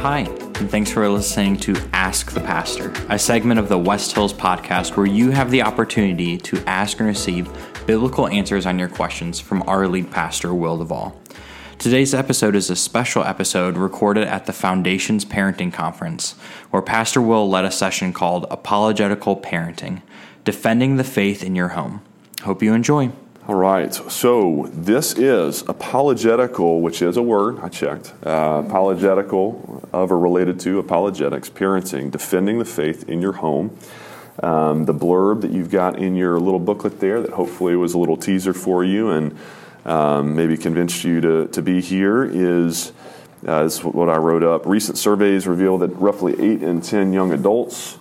Hi, and thanks for listening to Ask the Pastor, a segment of the West Hills podcast where you have the opportunity to ask and receive biblical answers on your questions from our lead pastor, Will Duvall. Today's episode is a special episode recorded at the Foundation's Parenting Conference, where Pastor Will led a session called Apologetical Parenting Defending the Faith in Your Home. Hope you enjoy. All right, so this is apologetical, which is a word, I checked. Uh, apologetical of or related to apologetics, parenting, defending the faith in your home. Um, the blurb that you've got in your little booklet there that hopefully was a little teaser for you and um, maybe convinced you to, to be here is, uh, is what I wrote up. Recent surveys reveal that roughly 8 in 10 young adults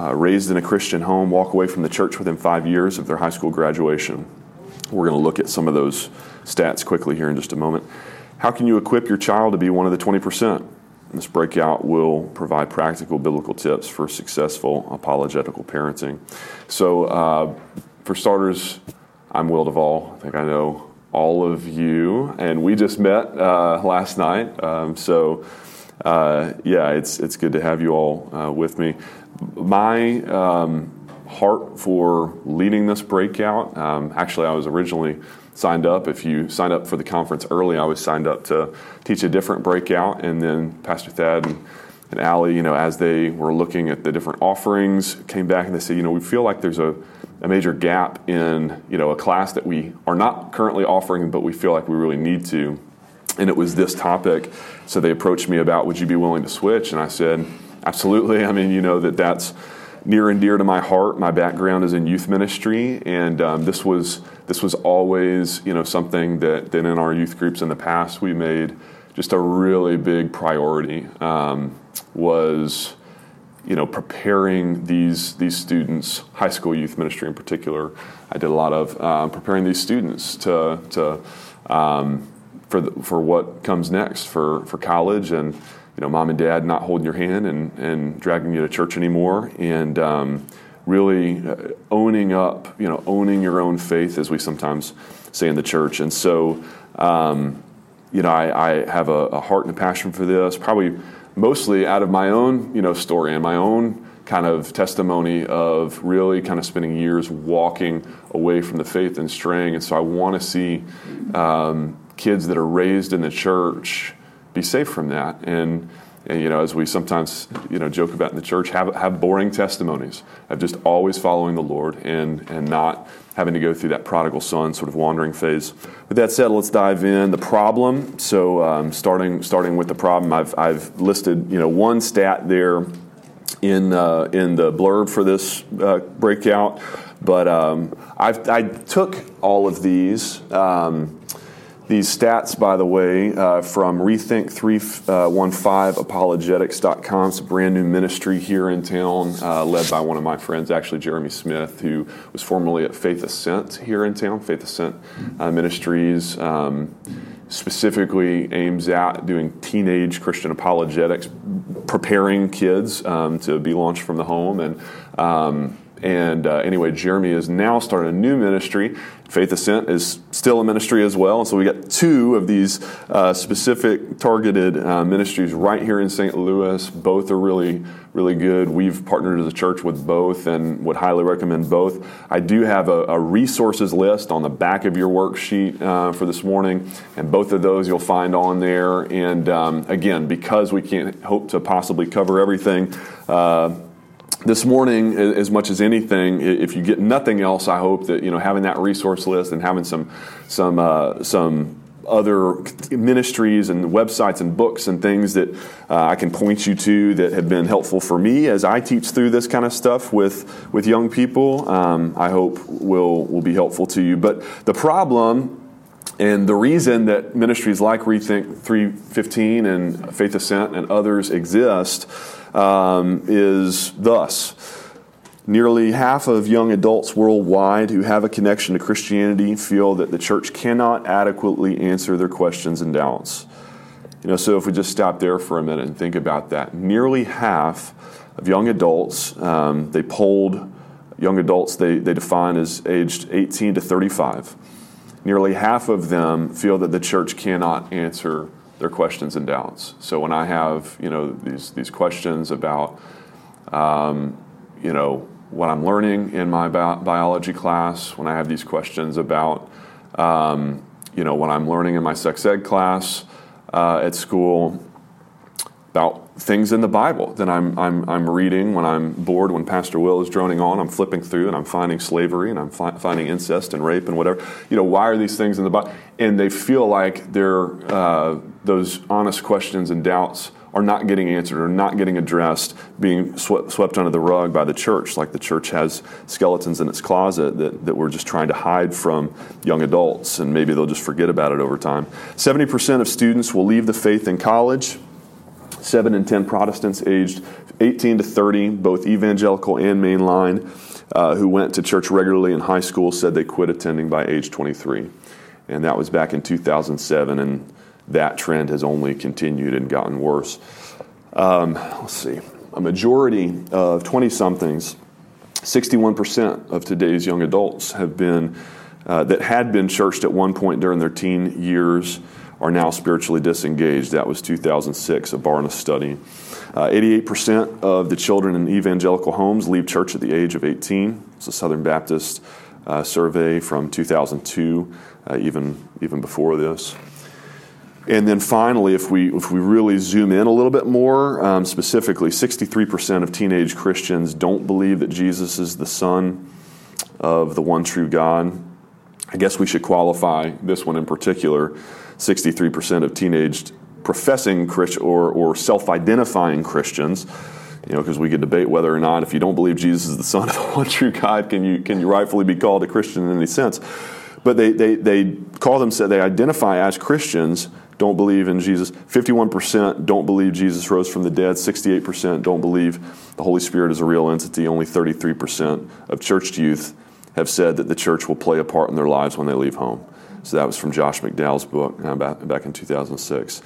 uh, raised in a Christian home walk away from the church within five years of their high school graduation. We're going to look at some of those stats quickly here in just a moment. How can you equip your child to be one of the 20%? This breakout will provide practical biblical tips for successful apologetical parenting. So, uh, for starters, I'm Will Duvall. I think I know all of you, and we just met uh, last night. Um, so, uh, yeah, it's it's good to have you all uh, with me. My um, heart for leading this breakout. Um, actually, I was originally signed up. If you signed up for the conference early, I was signed up to teach a different breakout. And then Pastor Thad and, and Allie, you know, as they were looking at the different offerings, came back and they said, you know, we feel like there's a, a major gap in, you know, a class that we are not currently offering, but we feel like we really need to. And it was this topic. So they approached me about, would you be willing to switch? And I said, absolutely. I mean, you know, that that's near and dear to my heart. My background is in youth ministry, and um, this was this was always you know something that, that in our youth groups in the past we made just a really big priority um, was you know preparing these these students, high school youth ministry in particular. I did a lot of um, preparing these students to to um, for the, for what comes next for for college and you know, mom and dad not holding your hand and, and dragging you to church anymore, and um, really uh, owning up, you know, owning your own faith, as we sometimes say in the church. And so, um, you know, I, I have a, a, heart and a passion for this, probably mostly out of my own, you know, story and my own kind of testimony of really kind of spending years walking away from the faith and straying. And so I want to see um, kids that are raised in the church be safe from that. And, and, you know, as we sometimes you know joke about in the church, have have boring testimonies of just always following the Lord and and not having to go through that prodigal son sort of wandering phase. With that said, let's dive in the problem. So um, starting starting with the problem, I've I've listed you know one stat there in uh, in the blurb for this uh, breakout, but um, i took all of these. Um, these stats, by the way, uh, from Rethink315apologetics.com. It's a brand new ministry here in town, uh, led by one of my friends, actually, Jeremy Smith, who was formerly at Faith Ascent here in town. Faith Ascent uh, Ministries um, specifically aims at doing teenage Christian apologetics, preparing kids um, to be launched from the home. And um, and uh, anyway, Jeremy is now starting a new ministry. Faith Ascent is still a ministry as well. And so we got two of these uh, specific targeted uh, ministries right here in St. Louis. Both are really, really good. We've partnered as a church with both and would highly recommend both. I do have a, a resources list on the back of your worksheet uh, for this morning, and both of those you'll find on there. And um, again, because we can't hope to possibly cover everything, uh, this morning, as much as anything, if you get nothing else, I hope that you know having that resource list and having some some uh, some other ministries and websites and books and things that uh, I can point you to that have been helpful for me as I teach through this kind of stuff with with young people. Um, I hope will will be helpful to you. But the problem. And the reason that ministries like Rethink 315 and Faith Ascent and others exist um, is thus. Nearly half of young adults worldwide who have a connection to Christianity feel that the church cannot adequately answer their questions and doubts. You know, so if we just stop there for a minute and think about that, nearly half of young adults, um, they polled young adults they, they define as aged 18 to 35. Nearly half of them feel that the church cannot answer their questions and doubts. So when I have you know these these questions about um, you know what I'm learning in my bi- biology class, when I have these questions about um, you know what I'm learning in my sex ed class uh, at school, about things in the Bible that I'm, I'm, I'm reading when I'm bored, when Pastor Will is droning on, I'm flipping through and I'm finding slavery and I'm fi- finding incest and rape and whatever. You know, why are these things in the Bible? And they feel like they're, uh, those honest questions and doubts are not getting answered or not getting addressed, being swept, swept under the rug by the church, like the church has skeletons in its closet that, that we're just trying to hide from young adults, and maybe they'll just forget about it over time. 70% of students will leave the faith in college. 7 in 10 Protestants aged 18 to 30, both evangelical and mainline, uh, who went to church regularly in high school said they quit attending by age 23. And that was back in 2007, and that trend has only continued and gotten worse. Um, let's see. A majority of 20 somethings, 61% of today's young adults have been, uh, that had been churched at one point during their teen years are now spiritually disengaged. That was 2006, a Barna study. Uh, 88% of the children in evangelical homes leave church at the age of 18. It's a Southern Baptist uh, survey from 2002, uh, even, even before this. And then finally, if we, if we really zoom in a little bit more, um, specifically, 63% of teenage Christians don't believe that Jesus is the Son of the one true God. I guess we should qualify this one in particular. 63% of teenage professing Christ or, or self identifying Christians, you know, because we could debate whether or not if you don't believe Jesus is the Son of the one true God, can you, can you rightfully be called a Christian in any sense? But they, they, they call themselves, they identify as Christians, don't believe in Jesus. 51% don't believe Jesus rose from the dead. 68% don't believe the Holy Spirit is a real entity. Only 33% of church youth have said that the church will play a part in their lives when they leave home. So that was from Josh McDowell's book uh, back, back in 2006.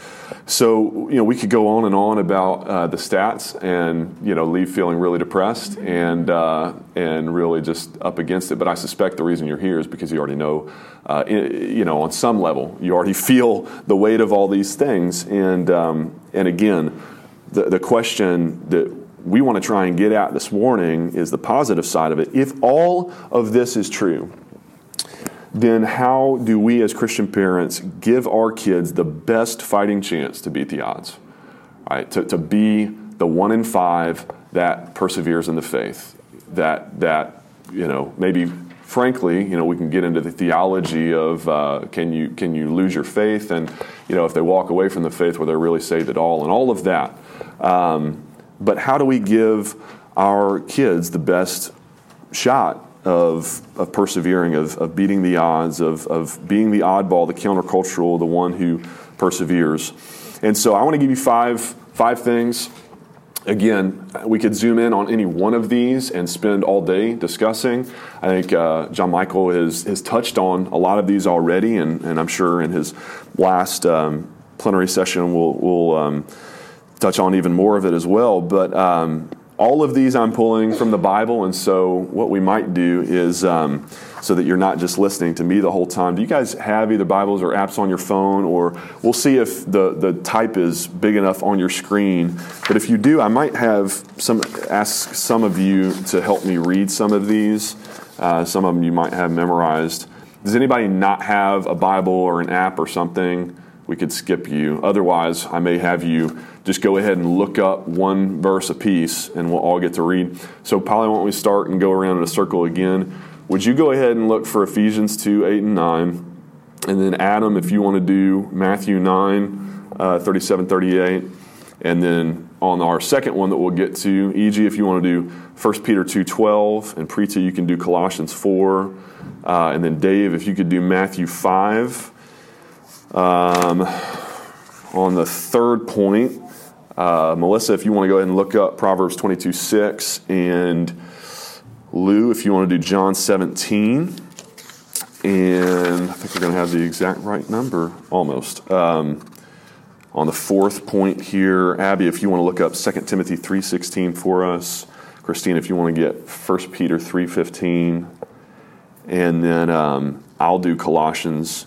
So, you know, we could go on and on about uh, the stats and, you know, leave feeling really depressed and, uh, and really just up against it. But I suspect the reason you're here is because you already know, uh, you know, on some level, you already feel the weight of all these things. And, um, and again, the, the question that we want to try and get at this morning is the positive side of it. If all of this is true, then how do we as Christian parents give our kids the best fighting chance to beat the odds? Right? To, to be the one in five that perseveres in the faith. That, that you know, maybe frankly, you know, we can get into the theology of uh, can you can you lose your faith, and you know, if they walk away from the faith, where they're really saved at all, and all of that. Um, but how do we give our kids the best shot of, of persevering, of, of beating the odds, of, of being the oddball, the countercultural, the one who perseveres. And so I want to give you five, five things. Again, we could zoom in on any one of these and spend all day discussing. I think uh, John Michael has, has touched on a lot of these already, and, and I'm sure in his last um, plenary session we'll, we'll um, touch on even more of it as well. But um, all of these I'm pulling from the Bible, and so what we might do is um, so that you're not just listening to me the whole time. Do you guys have either Bibles or apps on your phone, or we'll see if the, the type is big enough on your screen. But if you do, I might have some ask some of you to help me read some of these. Uh, some of them you might have memorized. Does anybody not have a Bible or an app or something? We could skip you. Otherwise, I may have you just go ahead and look up one verse a piece and we'll all get to read. So, why don't we start and go around in a circle again? Would you go ahead and look for Ephesians 2 8 and 9? And then, Adam, if you want to do Matthew 9 uh, 37 38. And then on our second one that we'll get to, E.G., if you want to do 1 Peter 2 12, and Preeta, you can do Colossians 4. Uh, and then, Dave, if you could do Matthew 5. Um, on the third point, uh, Melissa, if you want to go ahead and look up Proverbs 22 6, and Lou, if you want to do John 17, and I think we're going to have the exact right number almost. Um, on the fourth point here, Abby, if you want to look up 2 Timothy 3.16 for us. Christine, if you want to get 1 Peter 3.15. And then um, I'll do Colossians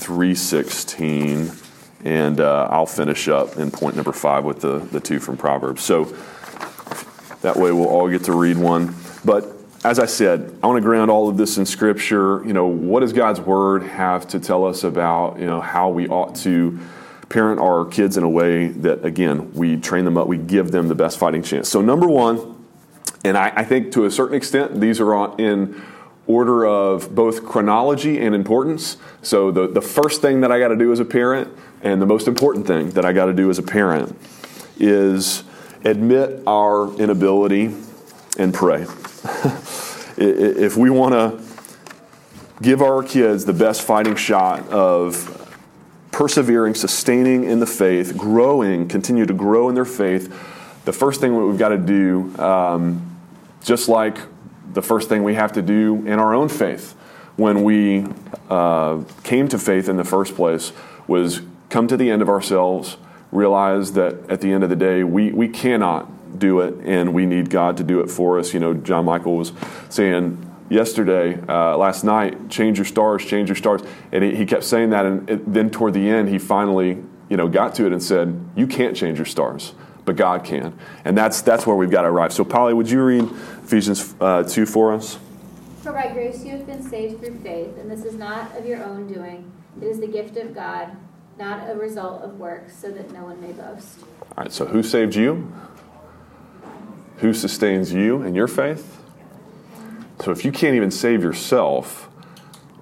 3.16 And uh, I'll finish up in point number five with the, the two from Proverbs. So that way we'll all get to read one. But as I said, I want to ground all of this in Scripture. You know, what does God's Word have to tell us about, you know, how we ought to parent our kids in a way that, again, we train them up, we give them the best fighting chance. So, number one, and I, I think to a certain extent, these are in order of both chronology and importance. So, the, the first thing that I got to do as a parent, and the most important thing that I got to do as a parent, is admit our inability and pray. if we want to give our kids the best fighting shot of persevering, sustaining in the faith, growing, continue to grow in their faith, the first thing that we've got to do, um, just like the first thing we have to do in our own faith when we uh, came to faith in the first place, was come to the end of ourselves, realize that at the end of the day, we, we cannot do it and we need God to do it for us. You know, John Michael was saying, yesterday, uh, last night, change your stars, change your stars. And he, he kept saying that. And it, then toward the end, he finally, you know, got to it and said, you can't change your stars, but God can. And that's, that's where we've got to arrive. So, Polly, would you read Ephesians uh, 2 for us? For by grace you have been saved through faith, and this is not of your own doing. It is the gift of God, not a result of works, so that no one may boast. All right, so who saved you? Who sustains you in your faith? So if you can't even save yourself,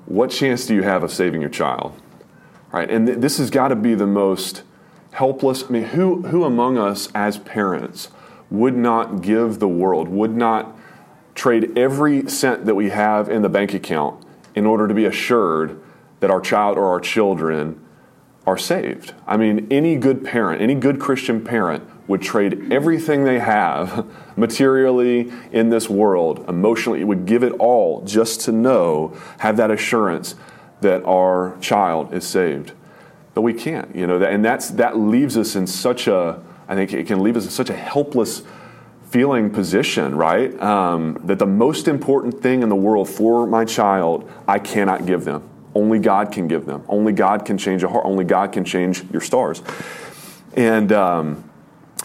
what chance do you have of saving your child? Right? And th- this has got to be the most helpless. I mean, who, who among us as parents would not give the world, would not trade every cent that we have in the bank account in order to be assured that our child or our children are saved? I mean, any good parent, any good Christian parent would trade everything they have materially in this world, emotionally, would give it all just to know, have that assurance that our child is saved. But we can't, you know, and that's, that leaves us in such a, I think it can leave us in such a helpless feeling position, right? Um, that the most important thing in the world for my child, I cannot give them. Only God can give them. Only God can change a heart. Only God can change your stars. And, um,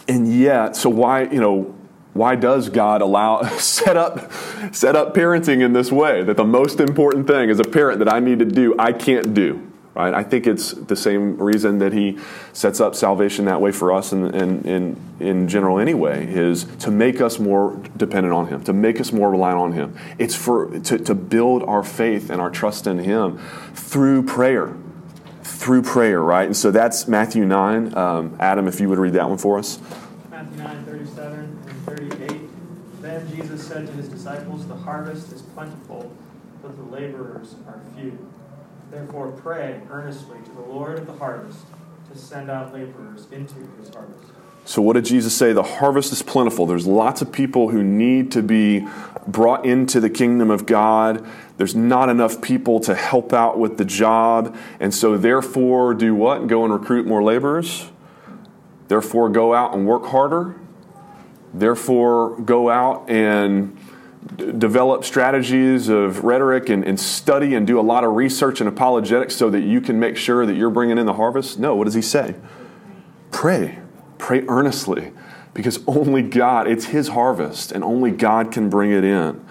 and yet, so why, you know, why does God allow set up set up parenting in this way that the most important thing as a parent that I need to do I can't do right? I think it's the same reason that he sets up salvation that way for us and in, in general anyway is to make us more dependent on him to make us more reliant on him. It's for to, to build our faith and our trust in him through prayer through prayer right? And so that's Matthew 9 um, Adam if you would read that one for us. Matthew 9 37 and 38. Then Jesus said to his disciples, The harvest is plentiful, but the laborers are few. Therefore, pray earnestly to the Lord of the harvest to send out laborers into his harvest. So, what did Jesus say? The harvest is plentiful. There's lots of people who need to be brought into the kingdom of God. There's not enough people to help out with the job. And so, therefore, do what? Go and recruit more laborers? Therefore, go out and work harder. Therefore, go out and develop strategies of rhetoric and, and, study and do a lot of research and apologetics so that you can make sure that you're bringing in the harvest. No, what does he say? Pray. Pray earnestly because only God, it's his harvest, and only God can bring it in.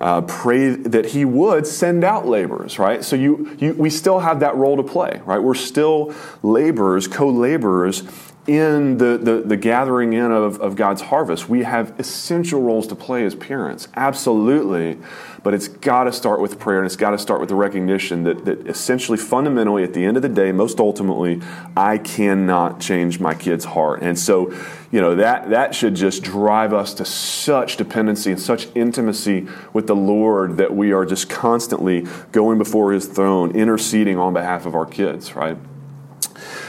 Uh, pray that he would send out laborers, right? So you, you, we still have that role to play, right? We're still laborers, co laborers in the, the, the, gathering in of, of God's harvest. We have essential roles to play as parents, absolutely. But it's got to start with prayer and it's got to start with the recognition that, that essentially, fundamentally, at the end of the day, most ultimately, I cannot change my kid's heart. And so, you know, that, that should just drive us to such dependency and such intimacy with the Lord that we are just constantly going before His throne, interceding on behalf of our kids, right?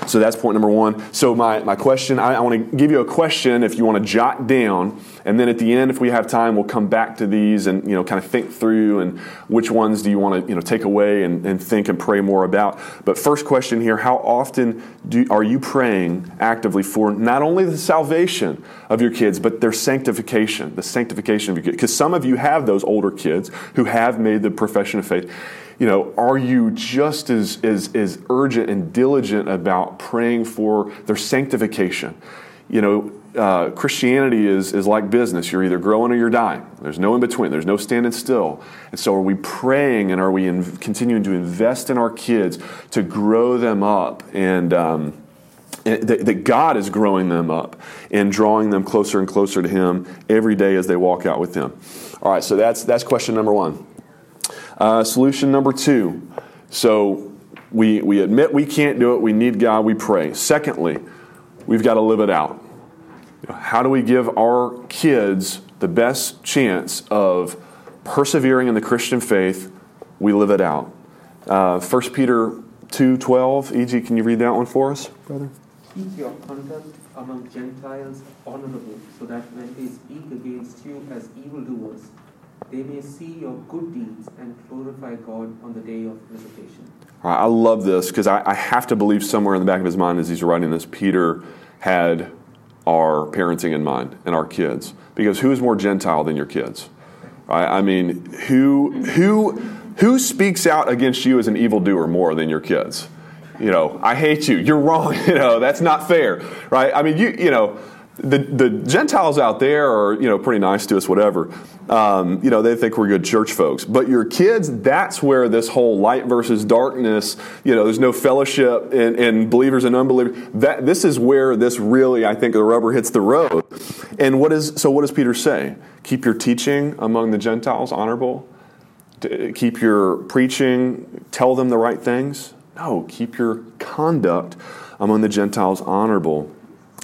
So that's point number one. So my, my question, I, I want to give you a question if you want to jot down, and then at the end, if we have time, we'll come back to these and you know kind of think through and which ones do you want to you know take away and, and think and pray more about. But first question here: How often do, are you praying actively for not only the salvation of your kids, but their sanctification, the sanctification of your kids? Because some of you have those older kids who have made the profession of faith you know, are you just as, as, as urgent and diligent about praying for their sanctification? You know, uh, Christianity is, is like business. You're either growing or you're dying. There's no in between. There's no standing still. And so, are we praying and are we in, continuing to invest in our kids to grow them up and, um, and that, that God is growing them up and drawing them closer and closer to Him every day as they walk out with Him? All right, so that's, that's question number one. Uh, solution number two. So, we, we admit we can't do it. We need God. We pray. Secondly, we've got to live it out how do we give our kids the best chance of persevering in the Christian faith? We live it out. Uh, 1 Peter 2.12. E.G., can you read that one for us, brother? Keep your conduct among Gentiles honorable, so that when they speak against you as evildoers, they may see your good deeds and glorify God on the day of visitation. I love this because I, I have to believe somewhere in the back of his mind as he's writing this, Peter had our parenting in mind and our kids. Because who is more Gentile than your kids? I mean, who who who speaks out against you as an evildoer more than your kids? You know, I hate you. You're wrong. You know, that's not fair, right? I mean, you you know, the, the Gentiles out there are, you know, pretty nice to us, whatever. Um, you know, they think we're good church folks. But your kids, that's where this whole light versus darkness, you know, there's no fellowship in, in believers and unbelievers. That, this is where this really, I think, the rubber hits the road. And what is, so what does Peter say? Keep your teaching among the Gentiles honorable. Keep your preaching, tell them the right things. No, keep your conduct among the Gentiles honorable,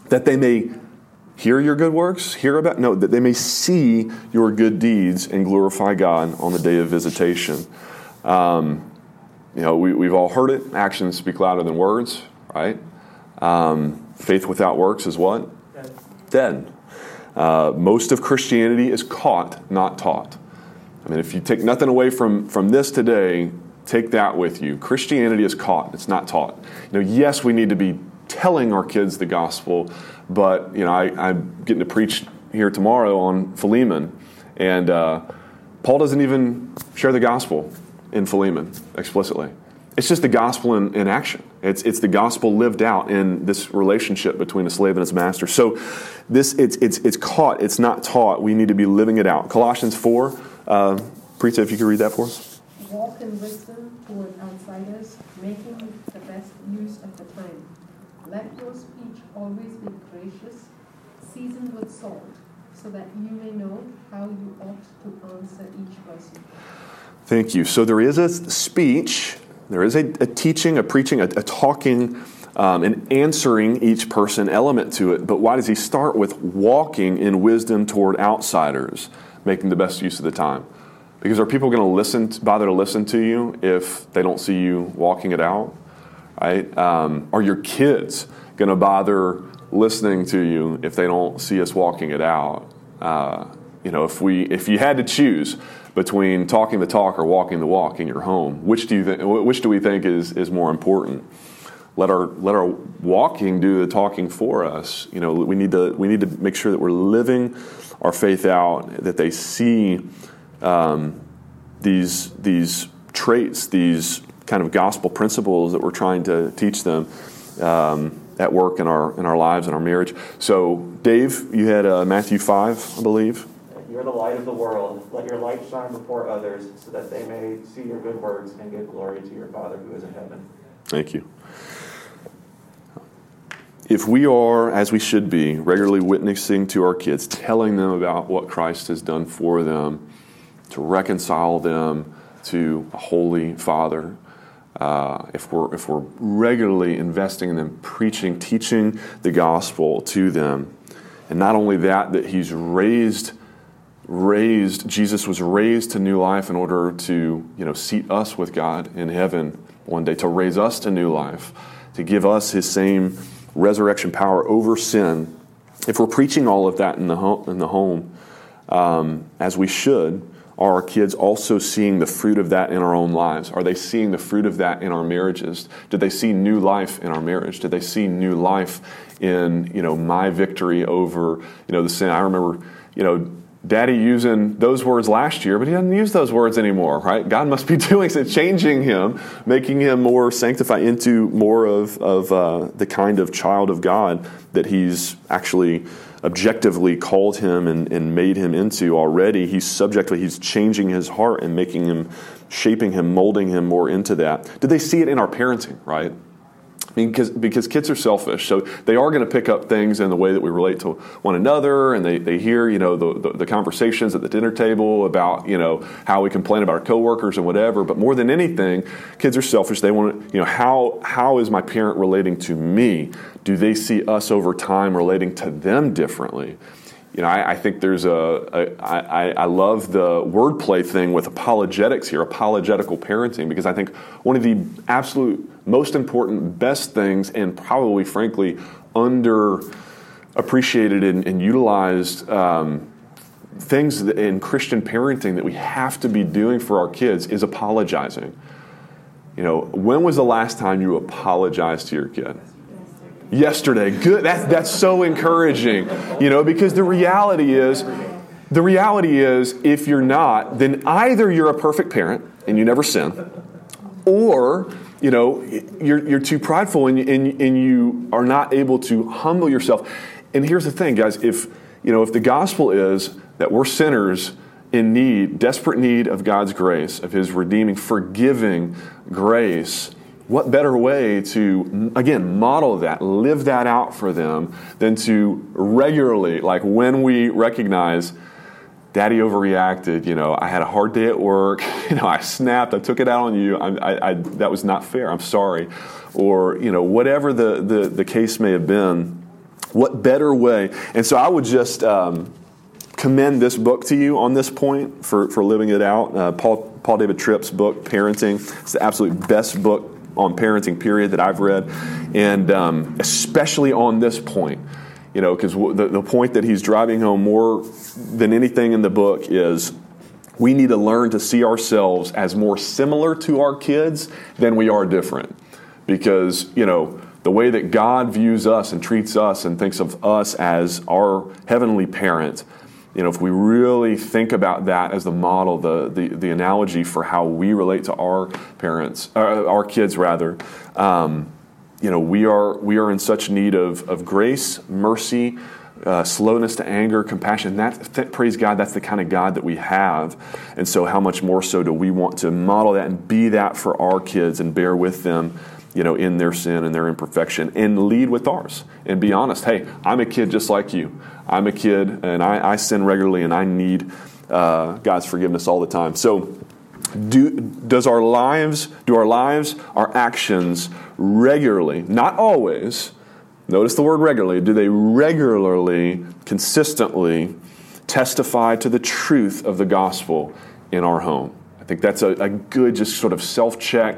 that they may hear your good works, hear about, no, that they may see your good deeds and glorify God on the day of visitation. Um, you know, we, have all heard it. Actions speak louder than words, right? Um, faith without works is what? Dead. Dead. Uh, most of Christianity is caught, not taught. I mean, if you take nothing away from, from this today, take that with you. Christianity is caught, it's not taught. You know, yes, we need to be telling our kids the gospel, but you know, I, am getting to preach here tomorrow on Philemon, and uh, Paul doesn't even share the gospel in Philemon explicitly. It's just the gospel in, in action. It's, it's the gospel lived out in this relationship between a slave and his master. So this it's, it's, it's caught, it's not taught. We need to be living it out. Colossians 4, uh, if you could read that for us. Walk in wisdom toward outsiders, making the best use of the time. Let your speech always be gracious, seasoned with salt, so that you may know how you ought to answer each person. Thank you. So there is a speech, there is a, a teaching, a preaching, a, a talking, um, an answering each person element to it. But why does he start with walking in wisdom toward outsiders, making the best use of the time? Because are people going to listen, bother to listen to you if they don't see you walking it out? Right? Um, are your kids going to bother listening to you if they don't see us walking it out? Uh, you know, if we if you had to choose between talking the talk or walking the walk in your home, which do you? Which do we think is is more important? Let our let our walking do the talking for us. You know, we need to we need to make sure that we're living our faith out. That they see um, these these traits, these kind of gospel principles that we're trying to teach them um, at work in our in our lives and our marriage. So, Dave, you had uh, Matthew five, I believe. You're the light of the world. Let your light shine before others, so that they may see your good works and give glory to your Father who is in heaven. Thank you. If we are, as we should be, regularly witnessing to our kids, telling them about what Christ has done for them, to reconcile them to a holy Father, uh, if, we're, if we're regularly investing in them, preaching, teaching the gospel to them, and not only that, that he's raised, raised, Jesus was raised to new life in order to, you know, seat us with God in heaven one day, to raise us to new life, to give us his same resurrection power over sin. If we're preaching all of that in the home, in the home um, as we should, are our kids also seeing the fruit of that in our own lives? Are they seeing the fruit of that in our marriages? Did they see new life in our marriage? Did they see new life in, you know, my victory over, you know, the sin? I remember, you know, Daddy using those words last year, but he doesn't use those words anymore, right? God must be doing something, changing him, making him more sanctified into more of, of uh, the kind of child of God that he's actually objectively called him and, and made him into already. He's subjectively, he's changing his heart and making him, shaping him, molding him more into that. Did they see it in our parenting, right? Mean, because, because kids are selfish, so they are going to pick up things in the way that we relate to one another, and they, they hear, you know, the, the, the, conversations at the dinner table about, you know, how we complain about our coworkers and whatever. But more than anything, kids are selfish. They want to, you know, how how is my parent relating to me? Do they see us over time relating to them differently? You know, I, I, think there's a, a I, I love the wordplay thing with apologetics here, apologetical parenting, because I think one of the absolute most important, best things, and probably, frankly, under appreciated and, and utilized um, things in Christian parenting that we have to be doing for our kids is apologizing. You know, when was the last time you apologized to your kid? Yesterday. Good. That's that's so encouraging. You know, because the reality is the reality is if you're not, then either you're a perfect parent and you never sin, or you know you're, you're too prideful and, and, and you are not able to humble yourself. And here's the thing, guys: if you know if the gospel is that we're sinners in need, desperate need of God's grace, of His redeeming, forgiving grace, what better way to, again, model that, live that out for them than to regularly, like when we recognize daddy overreacted, you know, I had a hard day at work, you know, I snapped, I took it out on you, I, I, I, that was not fair, I'm sorry. Or, you know, whatever the, the, the case may have been, what better way? And so I would just um, commend this book to you on this point for, for living it out. Uh, Paul, Paul David Tripp's book, Parenting, it's the absolute best book on parenting period that I've read, and um, especially on this point. You know, because the, the point that he's driving home more than anything in the book is we need to learn to see ourselves as more similar to our kids than we are different. Because, you know, the way that God views us and treats us and thinks of us as our heavenly parent you know, if we really think about that as the model, the, the, the analogy for how we relate to our parents, uh, our kids rather, um, you know, we are, we are in such need of, of grace, mercy, uh, slowness to anger, compassion. That, th- praise God, that's the kind of God that we have. And so, how much more so do we want to model that and be that for our kids and bear with them you know, in their sin and their imperfection and lead with ours and be honest. Hey, I'm a kid just like you. I'm a kid and I, I sin regularly and I need uh, God's forgiveness all the time. So, do, does our lives, do our lives, our actions regularly, not always, notice the word regularly, do they regularly, consistently testify to the truth of the gospel in our home? I think that's a, a good, just sort of self check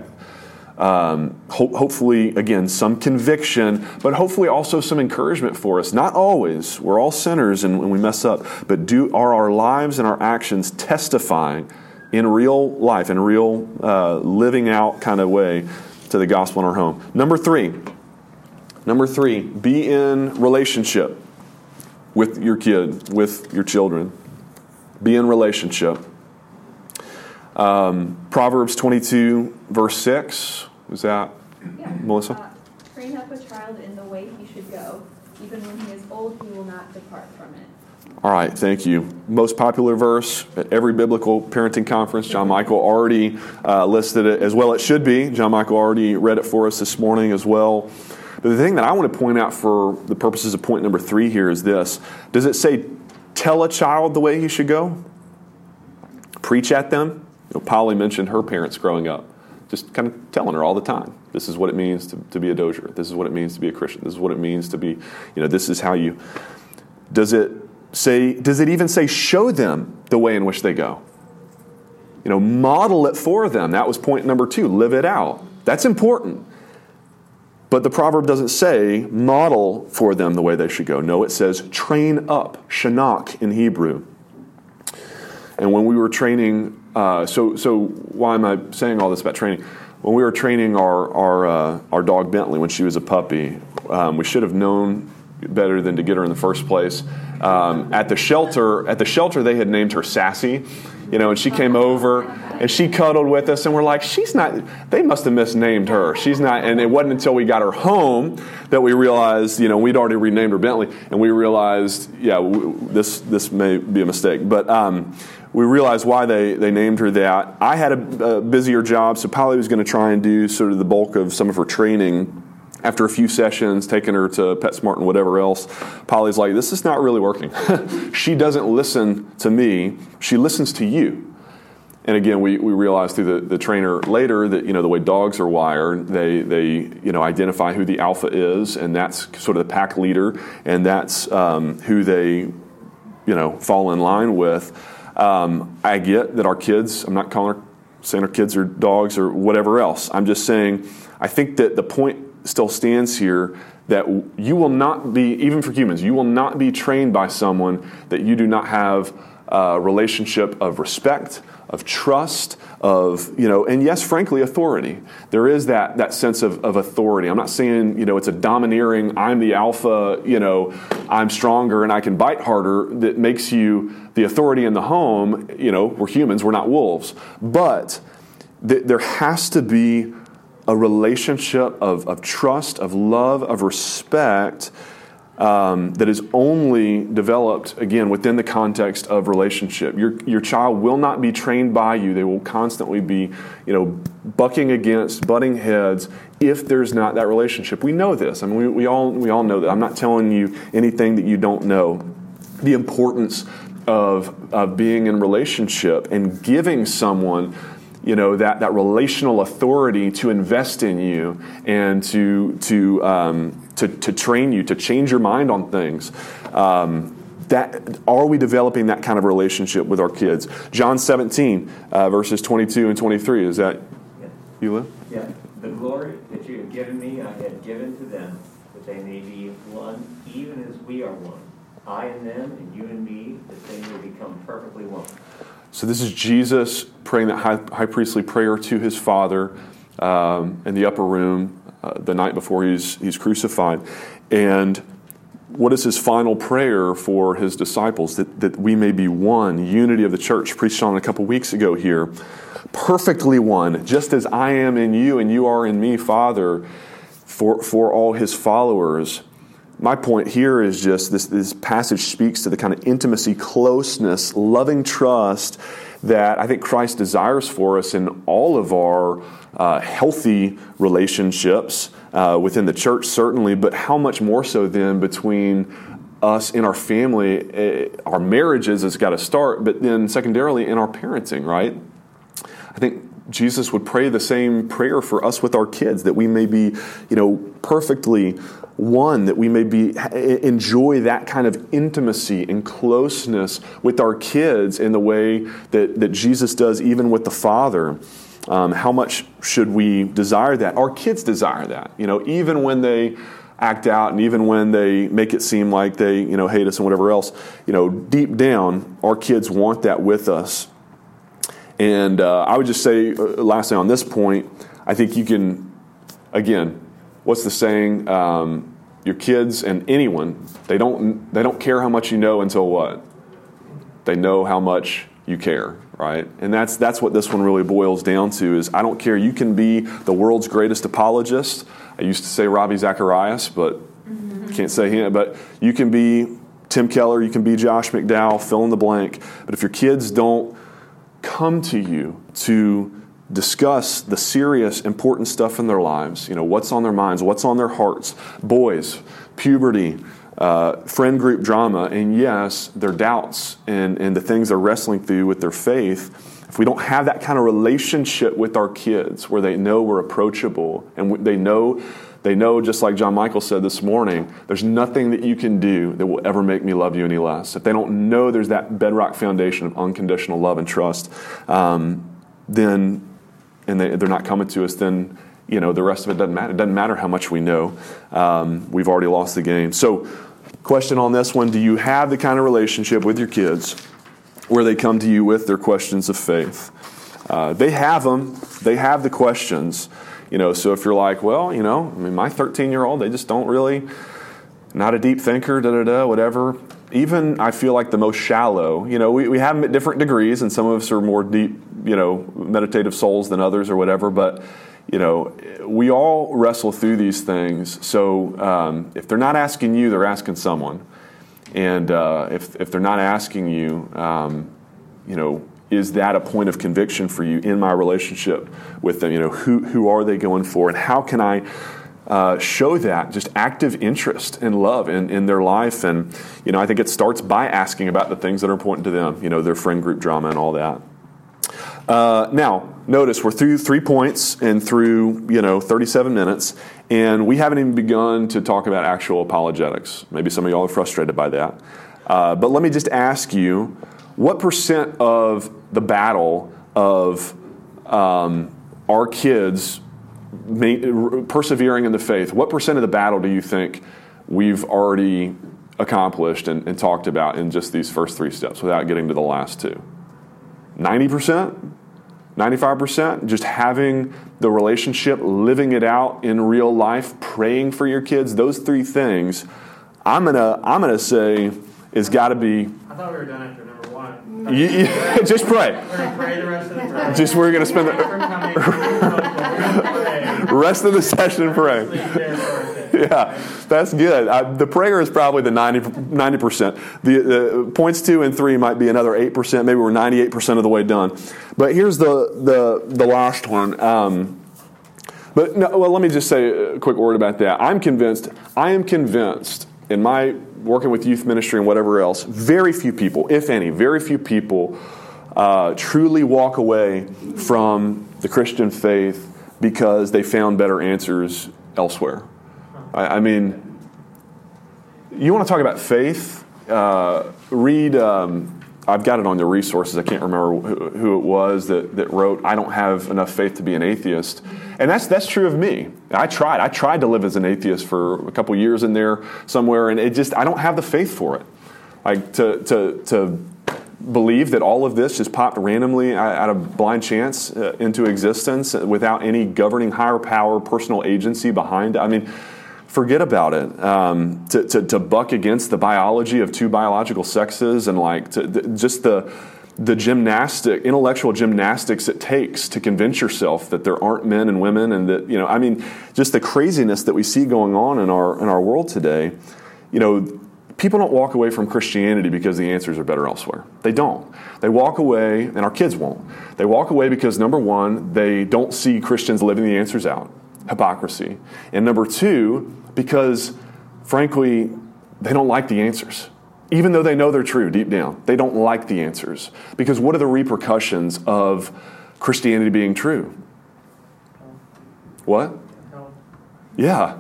um, ho- hopefully, again, some conviction, but hopefully also some encouragement for us. Not always. We're all sinners and, and we mess up, but do are our lives and our actions testifying in real life, in real uh, living out kind of way to the gospel in our home? Number three. Number three, be in relationship with your kid, with your children. Be in relationship. Um, Proverbs 22, verse 6. Was that yeah. Melissa? Uh, train up a child in the way he should go. Even when he is old, he will not depart from it. All right, thank you. Most popular verse at every biblical parenting conference. John Michael already uh, listed it as well. It should be. John Michael already read it for us this morning as well. But the thing that I want to point out for the purposes of point number three here is this Does it say, tell a child the way he should go? Preach at them? You know, Polly mentioned her parents growing up just kind of telling her all the time this is what it means to, to be a dozier. This is what it means to be a christian. This is what it means to be you know this is how you does it say does it even say show them the way in which they go? You know model it for them. That was point number two live it out. That's important. But the proverb doesn't say model for them the way they should go. No it says train up. Chanak in hebrew and when we were training uh, so, so why am I saying all this about training? When we were training our our, uh, our dog Bentley when she was a puppy, um, we should have known better than to get her in the first place. Um, at the shelter, at the shelter, they had named her Sassy, you know, and she came over and she cuddled with us, and we're like, she's not. They must have misnamed her. She's not. And it wasn't until we got her home that we realized, you know, we'd already renamed her Bentley, and we realized, yeah, this this may be a mistake, but. Um, we realized why they, they named her that. I had a, a busier job, so Polly was going to try and do sort of the bulk of some of her training after a few sessions, taking her to PetSmart and whatever else, Polly's like, this is not really working. she doesn't listen to me, she listens to you. And again, we, we realized through the, the trainer later that, you know, the way dogs are wired, they, they, you know, identify who the alpha is, and that's sort of the pack leader, and that's um, who they, you know, fall in line with. Um, I get that our kids, I'm not calling our, saying our kids are dogs or whatever else. I'm just saying, I think that the point still stands here that you will not be, even for humans, you will not be trained by someone that you do not have a relationship of respect, of trust, of, you know, and yes, frankly, authority. There is that, that sense of, of authority. I'm not saying, you know, it's a domineering, I'm the alpha, you know, I'm stronger and I can bite harder that makes you the authority in the home. You know, we're humans, we're not wolves. But th- there has to be a relationship of, of trust, of love, of respect um, that is only developed, again, within the context of relationship. Your, your child will not be trained by you. They will constantly be, you know, bucking against, butting heads if there's not that relationship. We know this. I mean, we, we, all, we all know that. I'm not telling you anything that you don't know. The importance of, of being in relationship and giving someone you know that, that relational authority to invest in you and to to, um, to to train you to change your mind on things um, that are we developing that kind of relationship with our kids john 17 uh, verses 22 and 23 is that yeah. you Lou? yeah the glory that you have given me i have given to them that they may be one even as we are one i and them and you and me that they may become perfectly one so this is Jesus praying that high, high priestly prayer to his Father um, in the upper room uh, the night before he's, he's crucified. And what is his final prayer for his disciples? That, that we may be one, unity of the church, preached on a couple weeks ago here. Perfectly one, just as I am in you and you are in me, Father, for, for all his followers my point here is just this, this passage speaks to the kind of intimacy, closeness, loving trust that I think Christ desires for us in all of our uh, healthy relationships uh, within the church, certainly, but how much more so then between us in our family, uh, our marriages has got to start, but then secondarily in our parenting, right? I think Jesus would pray the same prayer for us with our kids that we may be, you know, perfectly one, that we may be enjoy that kind of intimacy and closeness with our kids in the way that, that Jesus does even with the Father. Um, how much should we desire that? Our kids desire that. You know, even when they act out and even when they make it seem like they, you know, hate us and whatever else, you know, deep down, our kids want that with us. And uh, I would just say, uh, lastly, on this point, I think you can, again, what's the saying? Um, your kids and anyone, they don't, they don't care how much you know until what? They know how much you care, right? And that's, that's what this one really boils down to is I don't care. You can be the world's greatest apologist. I used to say Ravi Zacharias, but can't say him. But you can be Tim Keller, you can be Josh McDowell, fill in the blank. But if your kids don't come to you to discuss the serious, important stuff in their lives. You know, what's on their minds, what's on their hearts. Boys, puberty, uh, friend group drama, and yes, their doubts and, and the things they're wrestling through with their faith. If we don't have that kind of relationship with our kids where they know we're approachable and they know they know, just like John Michael said this morning, there's nothing that you can do that will ever make me love you any less. If they don't know there's that bedrock foundation of unconditional love and trust, um, then and they, they're not coming to us, then you know the rest of it doesn't matter. It doesn't matter how much we know. Um, we've already lost the game. So, question on this one: Do you have the kind of relationship with your kids where they come to you with their questions of faith? Uh, they have them. They have the questions. You know, so if you're like, well, you know, I mean, my 13 year old, they just don't really not a deep thinker, da da da, whatever. Even I feel like the most shallow. You know, we, we have them at different degrees, and some of us are more deep, you know, meditative souls than others or whatever. But you know, we all wrestle through these things. So um, if they're not asking you, they're asking someone. And uh, if, if they're not asking you, um, you know, is that a point of conviction for you in my relationship with them? You know, who, who are they going for? And how can I uh, show that just active interest and love in, in their life? And, you know, I think it starts by asking about the things that are important to them, you know, their friend group drama and all that. Uh, now, notice we're through three points and through, you know, 37 minutes, and we haven't even begun to talk about actual apologetics. Maybe some of y'all are frustrated by that. Uh, but let me just ask you what percent of the battle of um, our kids persevering in the faith, what percent of the battle do you think we've already accomplished and, and talked about in just these first three steps without getting to the last two? 90%? 95%? Just having the relationship, living it out in real life, praying for your kids, those three things, I'm going to I'm gonna say is got to be. I thought we were done after. You, you, just pray. Just we're going to spend the rest of the session praying. yeah, that's good. I, the prayer is probably the 90 percent. The uh, points two and three might be another eight percent. Maybe we're ninety eight percent of the way done. But here's the the the last one. Um, but no, well, let me just say a quick word about that. I'm convinced. I am convinced in my working with youth ministry and whatever else. Very few people, if any, very few people. Uh, truly walk away from the Christian faith because they found better answers elsewhere. I, I mean, you want to talk about faith? Uh, read. Um, I've got it on the resources. I can't remember who, who, it was that, that wrote, "I don't have enough faith to be an atheist," and that's that's true of me. I tried. I tried to live as an atheist for a couple years in there somewhere, and it just I don't have the faith for it. Like to to to believe that all of this just popped randomly out of blind chance uh, into existence without any governing higher power, personal agency behind it. I mean forget about it. Um, to, to, to, buck against the biology of two biological sexes and like to, just the the gymnastic, intellectual gymnastics it takes to convince yourself that there aren't men and women, and that you know, I mean, just the craziness that we see going on in our in our world today. You know, people don't walk away from Christianity because the answers are better elsewhere. They don't. They walk away, and our kids won't. They walk away because number one, they don't see Christians living the answers out hypocrisy. And number two, because frankly, they don't like the answers. Even though they know they're true deep down, they don't like the answers. Because what are the repercussions of Christianity being true? What? Yeah.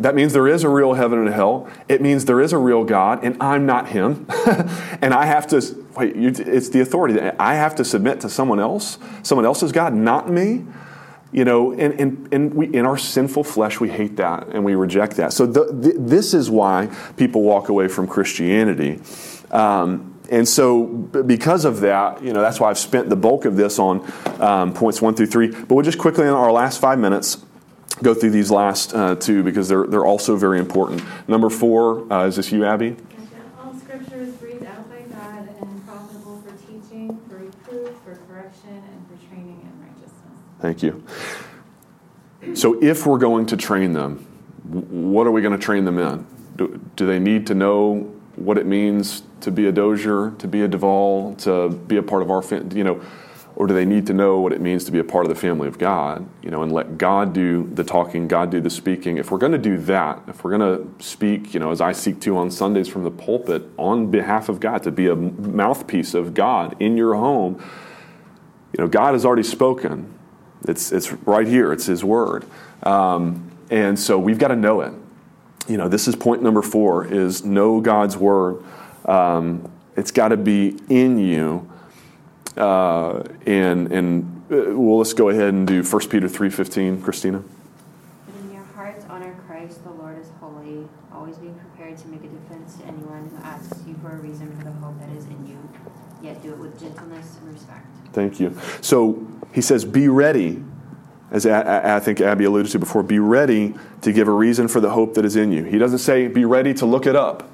That means there is a real heaven and hell. It means there is a real God, and I'm not Him. and I have to, wait, you, it's the authority. That I have to submit to someone else, someone else's God, not me. You know, and, and, and we, in our sinful flesh, we hate that and we reject that. So, the, the, this is why people walk away from Christianity. Um, and so, because of that, you know, that's why I've spent the bulk of this on um, points one through three. But we'll just quickly, in our last five minutes, go through these last uh, two because they're, they're also very important. Number four, uh, is this you, Abby? Thank you. So, if we're going to train them, what are we going to train them in? Do, do they need to know what it means to be a dozier, to be a Duval, to be a part of our family? You know, or do they need to know what it means to be a part of the family of God? You know, and let God do the talking, God do the speaking. If we're going to do that, if we're going to speak, you know, as I seek to on Sundays from the pulpit on behalf of God, to be a mouthpiece of God in your home, you know, God has already spoken. It's, it's right here, it's His Word. Um, and so we've got to know it. You know, this is point number four is know God's Word. Um, it's got to be in you. Uh, and and uh, well, let's go ahead and do 1 Peter 3.15. Christina? in your hearts honor Christ, the Lord is holy. Always be prepared to make a defense to anyone who asks you for a reason for the hope that is in you, yet do it with gentleness and respect. Thank you. So he says, Be ready as I think Abby alluded to before, be ready to give a reason for the hope that is in you. He doesn't say be ready to look it up.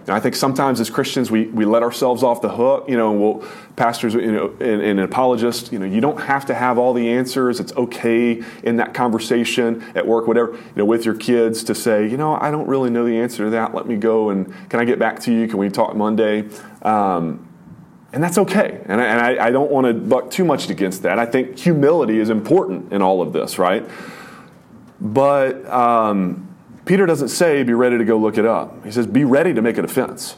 And I think sometimes as Christians we, we let ourselves off the hook, you know, and we'll, pastors, you know, and, and apologists, you know, you don't have to have all the answers. It's okay in that conversation at work, whatever, you know, with your kids to say, you know, I don't really know the answer to that. Let me go and can I get back to you? Can we talk Monday? Um, and that's okay. And I, and I, I don't want to buck too much against that. I think humility is important in all of this, right? But um, Peter doesn't say, be ready to go look it up. He says, be ready to make a defense.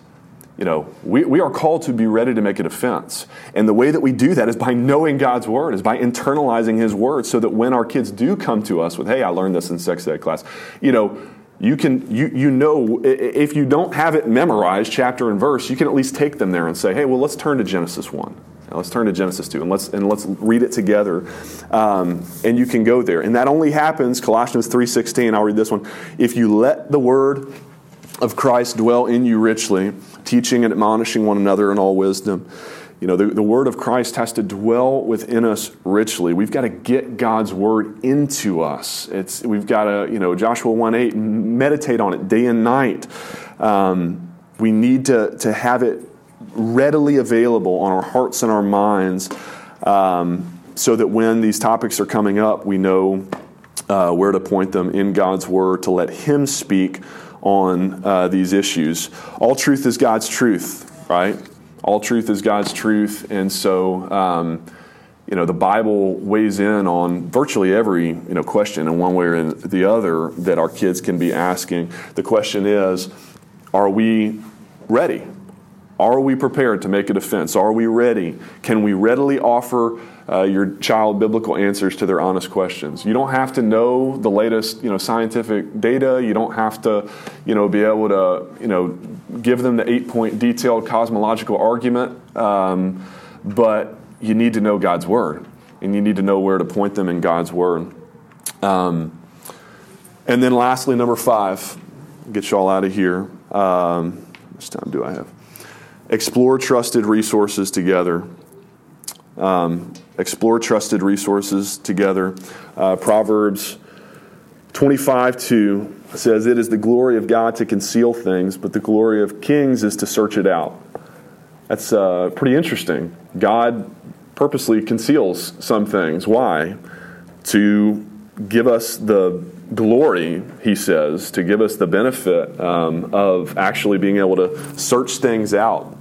You know, we, we are called to be ready to make a defense. And the way that we do that is by knowing God's word, is by internalizing his word, so that when our kids do come to us with, hey, I learned this in sex ed class, you know, you can you, you know if you don't have it memorized chapter and verse you can at least take them there and say hey well let's turn to genesis 1 now let's turn to Genesis 2 and let's, and let's read it together. Um, and you can go there. And that only happens, Colossians 3.16, I'll read this one. If you let the word of Christ dwell in you richly, teaching and admonishing one another in all wisdom. You know, the, the word of Christ has to dwell within us richly. We've got to get God's word into us. It's, we've got to, you know, Joshua 1 8, meditate on it day and night. Um, we need to, to have it readily available on our hearts and our minds um, so that when these topics are coming up, we know uh, where to point them in God's Word to let Him speak on uh, these issues. All truth is God's truth, right? All truth is God's truth. And so, um, you know, the Bible weighs in on virtually every, you know, question in one way or the other that our kids can be asking. The question is, are we ready? Are we prepared to make a defense? Are we ready? Can we readily offer uh, your child biblical answers to their honest questions? You don't have to know the latest, you know, scientific data. You don't have to, you know, be able to, you know, give them the eight-point detailed cosmological argument. Um, but you need to know God's word, and you need to know where to point them in God's word. Um, and then, lastly, number five, get you all out of here. Um, much time do I have? explore trusted resources together. Um, explore trusted resources together. Uh, Proverbs 25 2 says, It is the glory of God to conceal things, but the glory of kings is to search it out. That's uh, pretty interesting. God purposely conceals some things. Why? To give us the glory, he says, to give us the benefit um, of actually being able to search things out.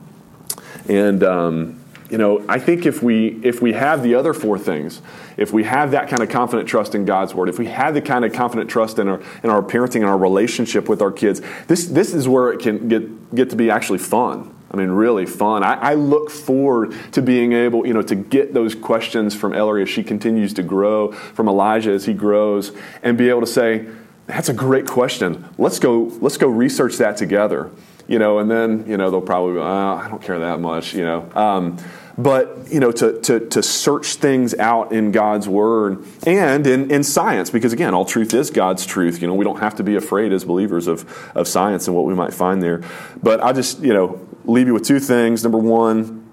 And um, you know, I think if we if we have the other four things, if we have that kind of confident trust in God's word, if we have the kind of confident trust in our in our parenting and our relationship with our kids, this this is where it can get get to be actually fun. I mean, really fun. I, I, look forward to being able, you know, to get those questions from Ellery as she continues to grow, from Elijah as he grows, and be able to say, "That's a great question. Let's go. Let's go research that together." You know, and then you know they'll probably, oh, I don't care that much. You know. Um, but you know to, to, to search things out in god's word and in, in science because again all truth is god's truth you know we don't have to be afraid as believers of, of science and what we might find there but i'll just you know leave you with two things. Number one,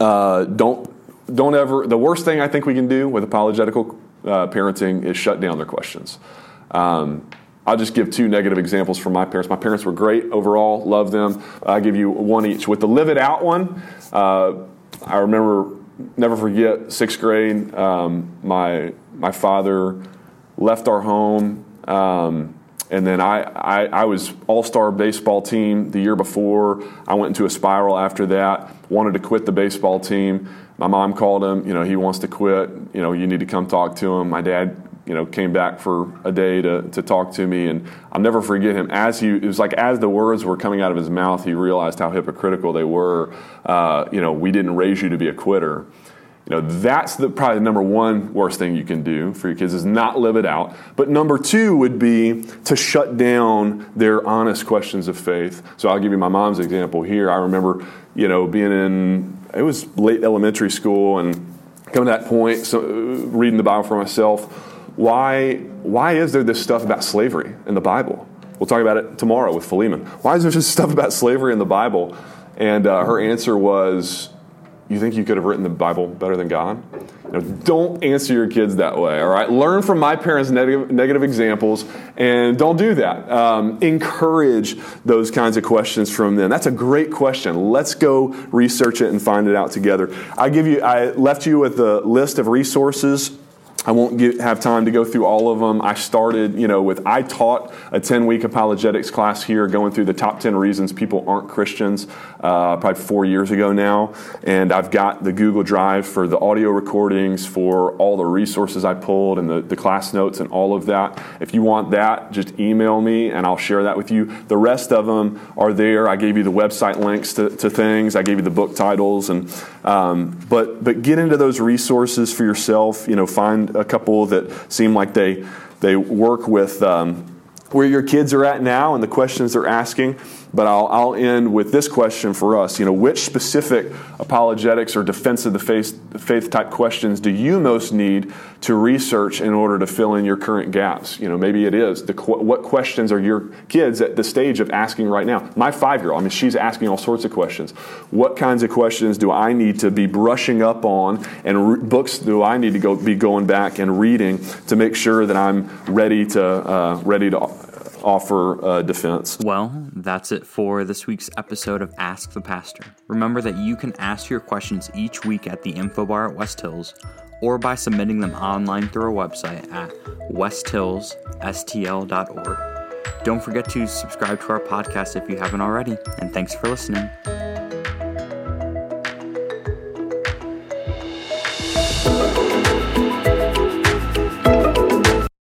uh, don't don't ever. The worst thing I think we can do with apologetical uh, parenting is shut down their questions. Um, I'll just give two negative examples from my parents. My parents were great overall, love them. I'll give you one each. With the live it out one, uh, I remember, never forget, sixth grade, um, my, my father left our home. Um, and then I, I, I was all star baseball team the year before. I went into a spiral after that, wanted to quit the baseball team. My mom called him, you know, he wants to quit. You know, you need to come talk to him. My dad, you know, came back for a day to, to talk to me. And I'll never forget him. As he, it was like as the words were coming out of his mouth, he realized how hypocritical they were. Uh, you know, we didn't raise you to be a quitter. You know, that's the, probably the number one worst thing you can do for your kids is not live it out. But number two would be to shut down their honest questions of faith. So I'll give you my mom's example here. I remember, you know, being in, it was late elementary school and coming to that point, so, reading the Bible for myself. Why, why is there this stuff about slavery in the Bible? We'll talk about it tomorrow with Philemon. Why is there this stuff about slavery in the Bible? And uh, her answer was, You think you could have written the Bible better than God? Don't answer your kids that way, all right? Learn from my parents' negative, negative examples and don't do that. Um, encourage those kinds of questions from them. That's a great question. Let's go research it and find it out together. I give you, I left you with a list of resources I won't get, have time to go through all of them. I started, you know, with I taught a 10 week apologetics class here, going through the top 10 reasons people aren't Christians, uh, probably four years ago now. And I've got the Google Drive for the audio recordings, for all the resources I pulled, and the, the class notes and all of that. If you want that, just email me and I'll share that with you. The rest of them are there. I gave you the website links to, to things, I gave you the book titles, and um, but but get into those resources for yourself. You know, a couple that seem like they they work with um, where your kids are at now and the questions they're asking. But I'll, I'll end with this question for us. You know, which specific apologetics or defense of the faith, faith type questions do you most need to research in order to fill in your current gaps? You know, maybe it is the what questions are your kids at the stage of asking right now? My five year old, I mean, she's asking all sorts of questions. What kinds of questions do I need to be brushing up on, and re- books do I need to go be going back and reading to make sure that I'm ready to uh, ready to offer uh, defense. Well, that's it for this week's episode of Ask the Pastor. Remember that you can ask your questions each week at the info bar at West Hills or by submitting them online through our website at westhillsstl.org. Don't forget to subscribe to our podcast if you haven't already, and thanks for listening.